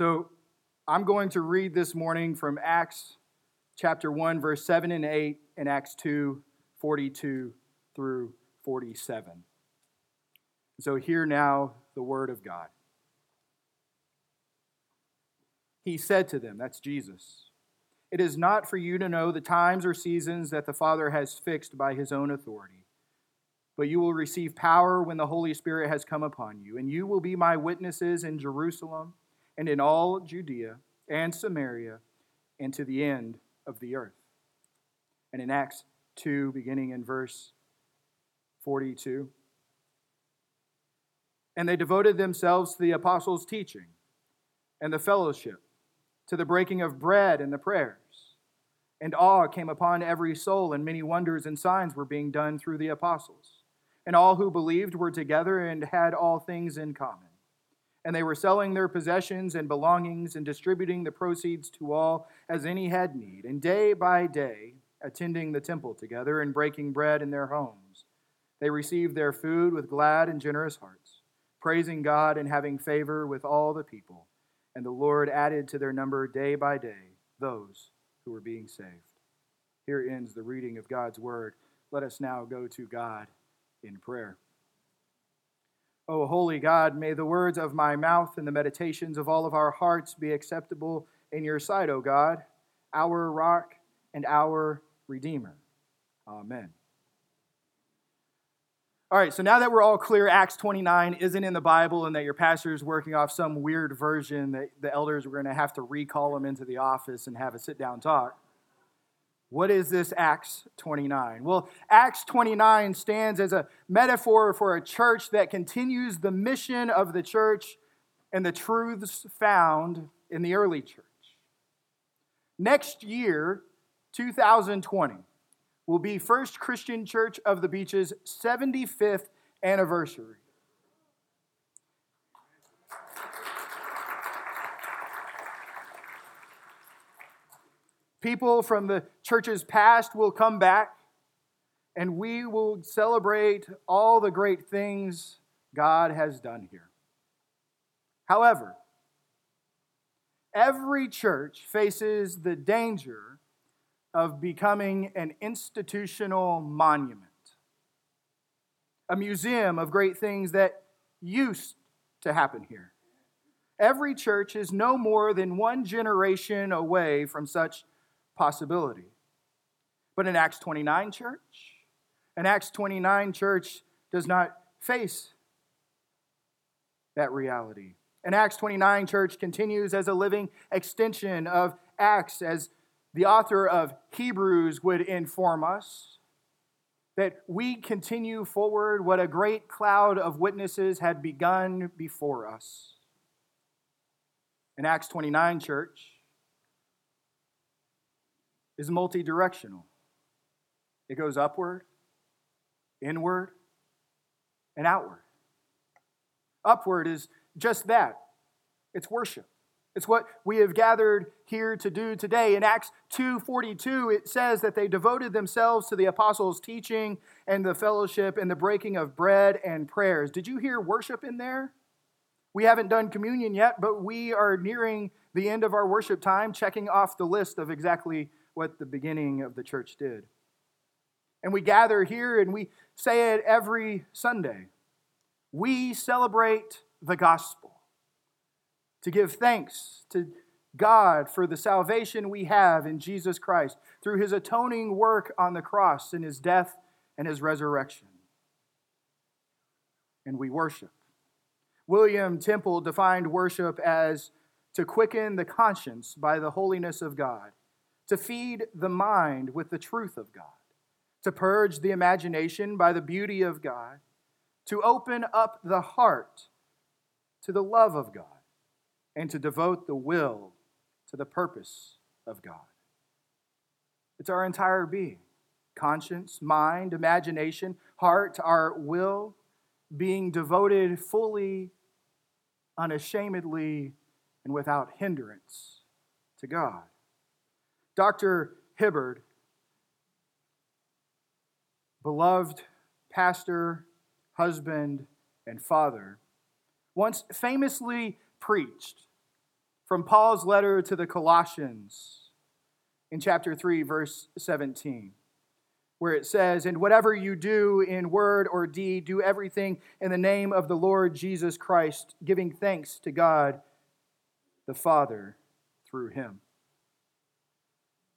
So I'm going to read this morning from Acts chapter 1, verse 7 and 8, and Acts 2, 42 through 47. So hear now the word of God. He said to them, that's Jesus, it is not for you to know the times or seasons that the Father has fixed by his own authority, but you will receive power when the Holy Spirit has come upon you, and you will be my witnesses in Jerusalem and in all Judea and Samaria and to the end of the earth. And in Acts 2, beginning in verse 42, and they devoted themselves to the apostles' teaching and the fellowship, to the breaking of bread and the prayers. And awe came upon every soul, and many wonders and signs were being done through the apostles. And all who believed were together and had all things in common and they were selling their possessions and belongings and distributing the proceeds to all as any had need, and day by day attending the temple together and breaking bread in their homes. They received their food with glad and generous hearts, praising God and having favor with all the people. And the Lord added to their number day by day those who were being saved. Here ends the reading of God's word. Let us now go to God in prayer. O holy God, may the words of my mouth and the meditations of all of our hearts be acceptable in your sight, O God, our rock and our redeemer. Amen. All right, so now that we're all clear, Acts 29 isn't in the Bible and that your pastor is working off some weird version that the elders were going to have to recall him into the office and have a sit down talk. What is this Acts 29? Well, Acts 29 stands as a metaphor for a church that continues the mission of the church and the truths found in the early church. Next year, 2020, will be First Christian Church of the Beach's 75th anniversary. People from the church's past will come back, and we will celebrate all the great things God has done here. However, every church faces the danger of becoming an institutional monument, a museum of great things that used to happen here. Every church is no more than one generation away from such possibility. But in Acts 29 church, an Acts 29 church does not face that reality. An Acts 29 church continues as a living extension of Acts, as the author of Hebrews would inform us that we continue forward what a great cloud of witnesses had begun before us. In Acts 29 church, is multi directional. It goes upward, inward, and outward. Upward is just that it's worship. It's what we have gathered here to do today. In Acts 2:42 it says that they devoted themselves to the apostles' teaching and the fellowship and the breaking of bread and prayers. Did you hear worship in there? We haven't done communion yet, but we are nearing the end of our worship time, checking off the list of exactly what the beginning of the church did. And we gather here and we say it every Sunday. We celebrate the gospel to give thanks to God for the salvation we have in Jesus Christ through his atoning work on the cross and his death and his resurrection. And we worship. William Temple defined worship as to quicken the conscience by the holiness of God to feed the mind with the truth of God, to purge the imagination by the beauty of God, to open up the heart to the love of God, and to devote the will to the purpose of God. It's our entire being conscience, mind, imagination, heart, our will being devoted fully, unashamedly, and without hindrance to God. Dr. Hibbard, beloved pastor, husband, and father, once famously preached from Paul's letter to the Colossians in chapter 3, verse 17, where it says, And whatever you do in word or deed, do everything in the name of the Lord Jesus Christ, giving thanks to God the Father through him.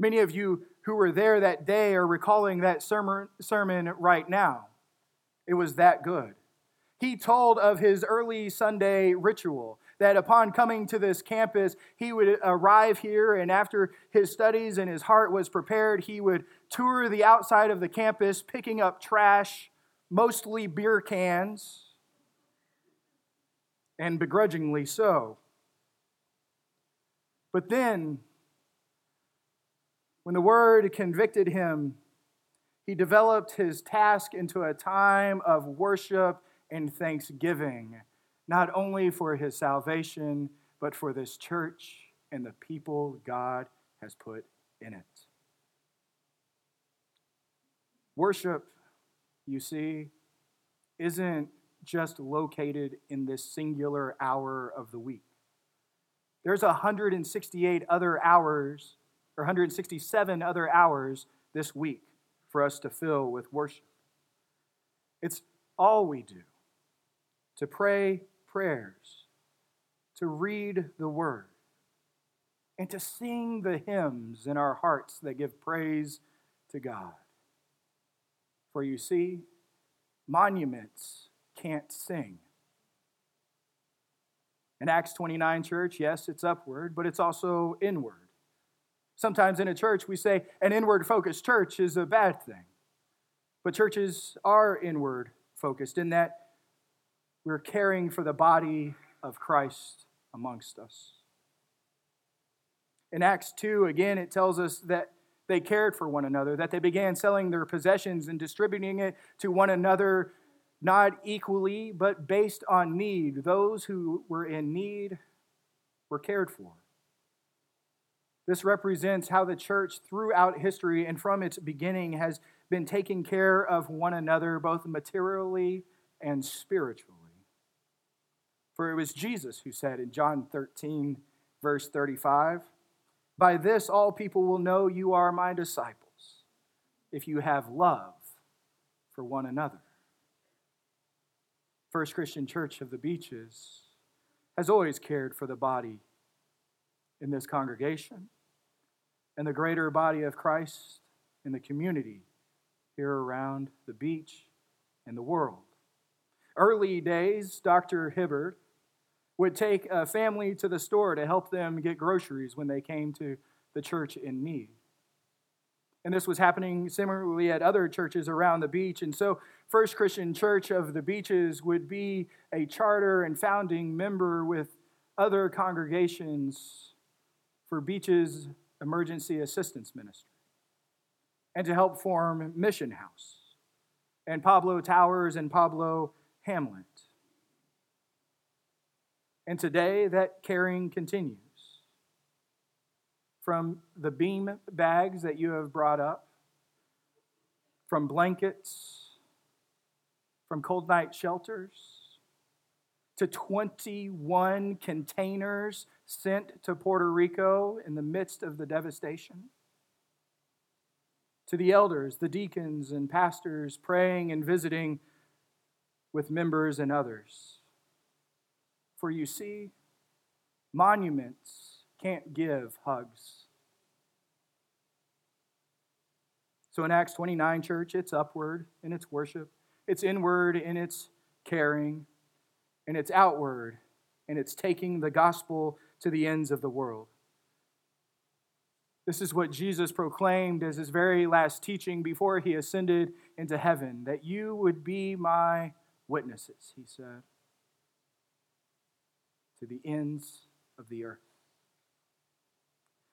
Many of you who were there that day are recalling that sermon, right now. It was that good. He told of his early Sunday ritual that upon coming to this campus, he would arrive here, and after his studies and his heart was prepared, he would tour the outside of the campus, picking up trash, mostly beer cans, and begrudgingly so. But then, when the word convicted him, he developed his task into a time of worship and thanksgiving not only for his salvation, but for this church and the people God has put in it. Worship, you see, isn't just located in this singular hour of the week. There's 168 other hours, or 167 other hours this week for us to fill with worship. It's all we do to pray prayers, to read the Word, and to sing the hymns in our hearts that give praise to God. For you see, monuments can't sing. In Acts 29 church, yes, it's upward, but it's also inward. Sometimes in a church, we say an inward focused church is a bad thing. But churches are inward focused in that we're caring for the body of Christ amongst us. In Acts 2, again, it tells us that they cared for one another, that they began selling their possessions and distributing it to one another, not equally, but based on need. Those who were in need were cared for. This represents how the church throughout history and from its beginning has been taking care of one another, both materially and spiritually. For it was Jesus who said in John 13, verse 35, By this all people will know you are my disciples, if you have love for one another. First Christian Church of the Beaches has always cared for the body in this congregation and the greater body of Christ in the community here around the beach and the world. Early days, Dr. Hibbard would take a family to the store to help them get groceries when they came to the church in need. And this was happening similarly at other churches around the beach. And so, First Christian Church of the Beaches would be a charter and founding member with other congregations for Beaches Emergency Assistance Ministry and to help form Mission House and Pablo Towers and Pablo Hamlet. And today that caring continues. From the beam bags that you have brought up, from blankets, from cold night shelters, to 21 containers sent to Puerto Rico in the midst of the devastation. To the elders, the deacons, and pastors praying and visiting with members and others for you see, monuments can't give hugs. So in Acts 29, church, it's upward in its worship, it's inward in its caring, and it's outward and it's taking the gospel to the ends of the world. This is what Jesus proclaimed as his very last teaching before he ascended into heaven that you would be my witnesses, he said to the ends of the earth.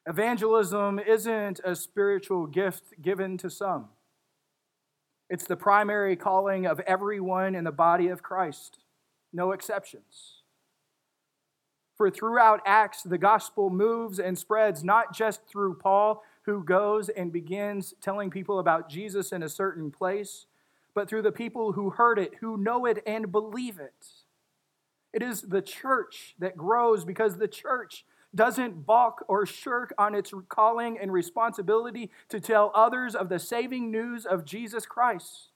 Evangelism isn't a spiritual gift given to some. It's the primary calling of everyone in the body of Christ, no exceptions. For throughout Acts, the gospel moves and spreads not just through Paul, who goes and begins telling people about Jesus in a certain place, but through the people who heard it, who know it, and believe it. It is the church that grows because the church doesn't balk or shirk on its calling and responsibility to tell others of the saving news of Jesus Christ.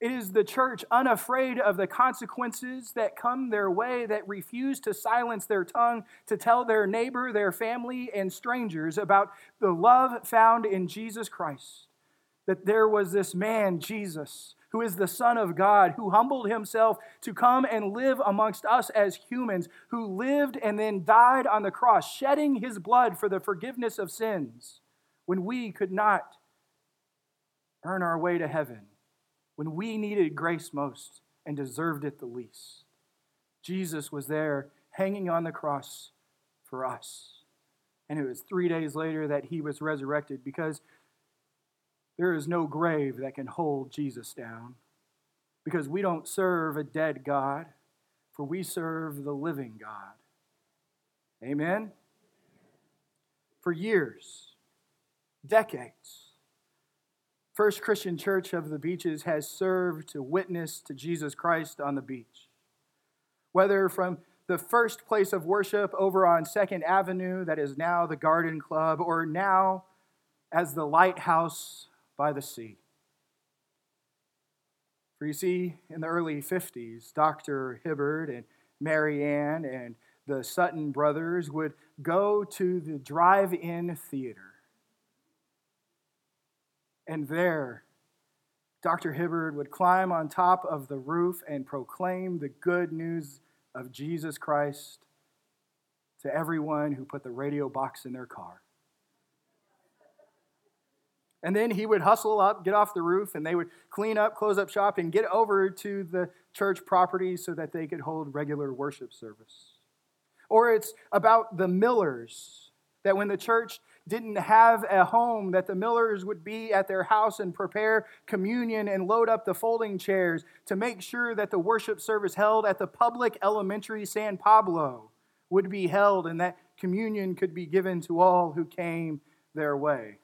It is the church unafraid of the consequences that come their way that refuse to silence their tongue to tell their neighbor, their family, and strangers about the love found in Jesus Christ. That there was this man, Jesus, who is the Son of God, who humbled himself to come and live amongst us as humans, who lived and then died on the cross, shedding his blood for the forgiveness of sins when we could not earn our way to heaven when we needed grace most and deserved it the least. Jesus was there hanging on the cross for us. And it was three days later that he was resurrected because there is no grave that can hold Jesus down. Because we don't serve a dead God, for we serve the living God. Amen? For years, decades, First Christian Church of the Beaches has served to witness to Jesus Christ on the beach. Whether from the first place of worship over on Second Avenue, that is now the Garden Club, or now as the lighthouse by the sea. For you see, in the early 50s, Dr. Hibbard and Mary Ann and the Sutton brothers would go to the drive in theater and there, Dr. Hibbard would climb on top of the roof and proclaim the good news of Jesus Christ to everyone who put the radio box in their car. And then he would hustle up, get off the roof, and they would clean up, close up shop, and get over to the church property so that they could hold regular worship service. Or it's about the Millers, that when the church didn't have a home, that the Millers would be at their house and prepare communion and load up the folding chairs to make sure that the worship service held at the public elementary San Pablo would be held and that communion could be given to all who came their way.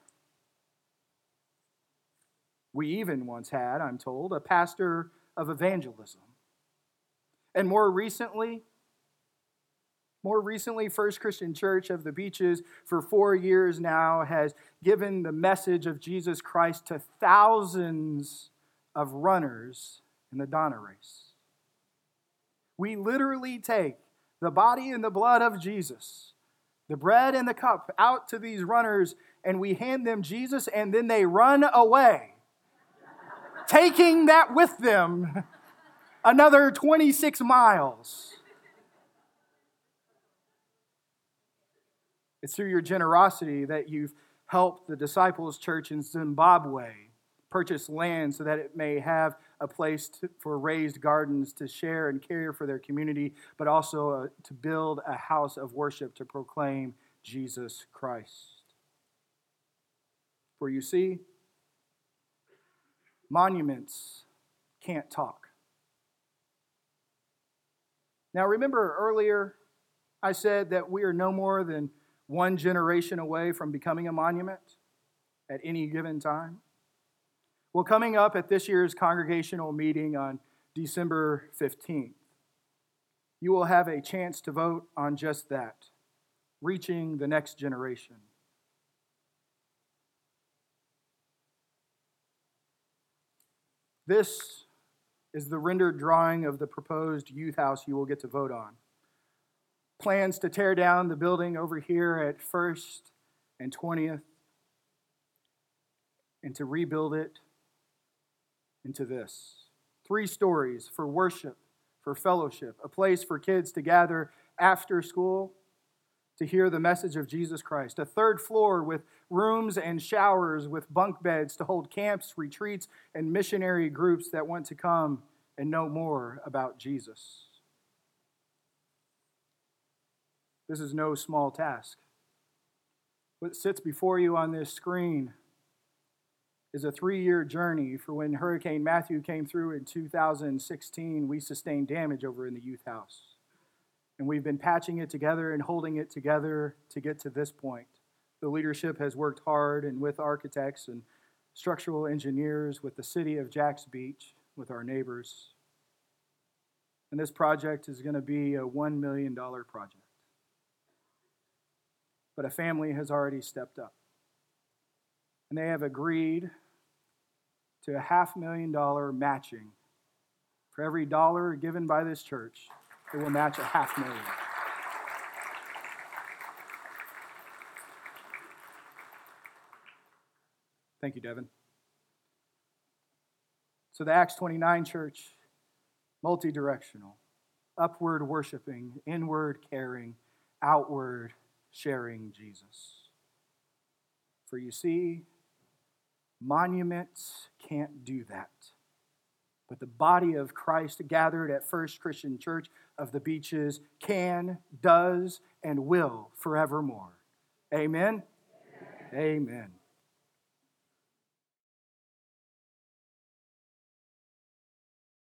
We even once had, I'm told, a pastor of evangelism. And more recently, more recently, First Christian Church of the Beaches, for four years now, has given the message of Jesus Christ to thousands of runners in the Donna race. We literally take the body and the blood of Jesus, the bread and the cup, out to these runners, and we hand them Jesus, and then they run away, taking that with them another 26 miles. It's through your generosity that you've helped the Disciples Church in Zimbabwe purchase land so that it may have a place to, for raised gardens to share and care for their community, but also uh, to build a house of worship to proclaim Jesus Christ. For you see, monuments can't talk. Now, remember earlier I said that we are no more than one generation away from becoming a monument at any given time? Well, coming up at this year's congregational meeting on December 15th, you will have a chance to vote on just that reaching the next generation. This is the rendered drawing of the proposed youth house you will get to vote on plans to tear down the building over here at First and 20th and to rebuild it into this. Three stories for worship, for fellowship, a place for kids to gather after school to hear the message of Jesus Christ. A third floor with rooms and showers with bunk beds to hold camps, retreats, and missionary groups that want to come and know more about Jesus. This is no small task. What sits before you on this screen is a three year journey for when Hurricane Matthew came through in 2016. We sustained damage over in the youth house. And we've been patching it together and holding it together to get to this point. The leadership has worked hard and with architects and structural engineers, with the city of Jax Beach, with our neighbors. And this project is going to be a $1 million project. But a family has already stepped up. And they have agreed to a half million dollar matching. For every dollar given by this church, it will match a half million. Thank you, Devin. So the Acts 29 church, multi directional, upward worshiping, inward caring, outward sharing Jesus. For you see, monuments can't do that. But the body of Christ gathered at First Christian Church of the Beaches can, does, and will forevermore. Amen. Amen. Amen.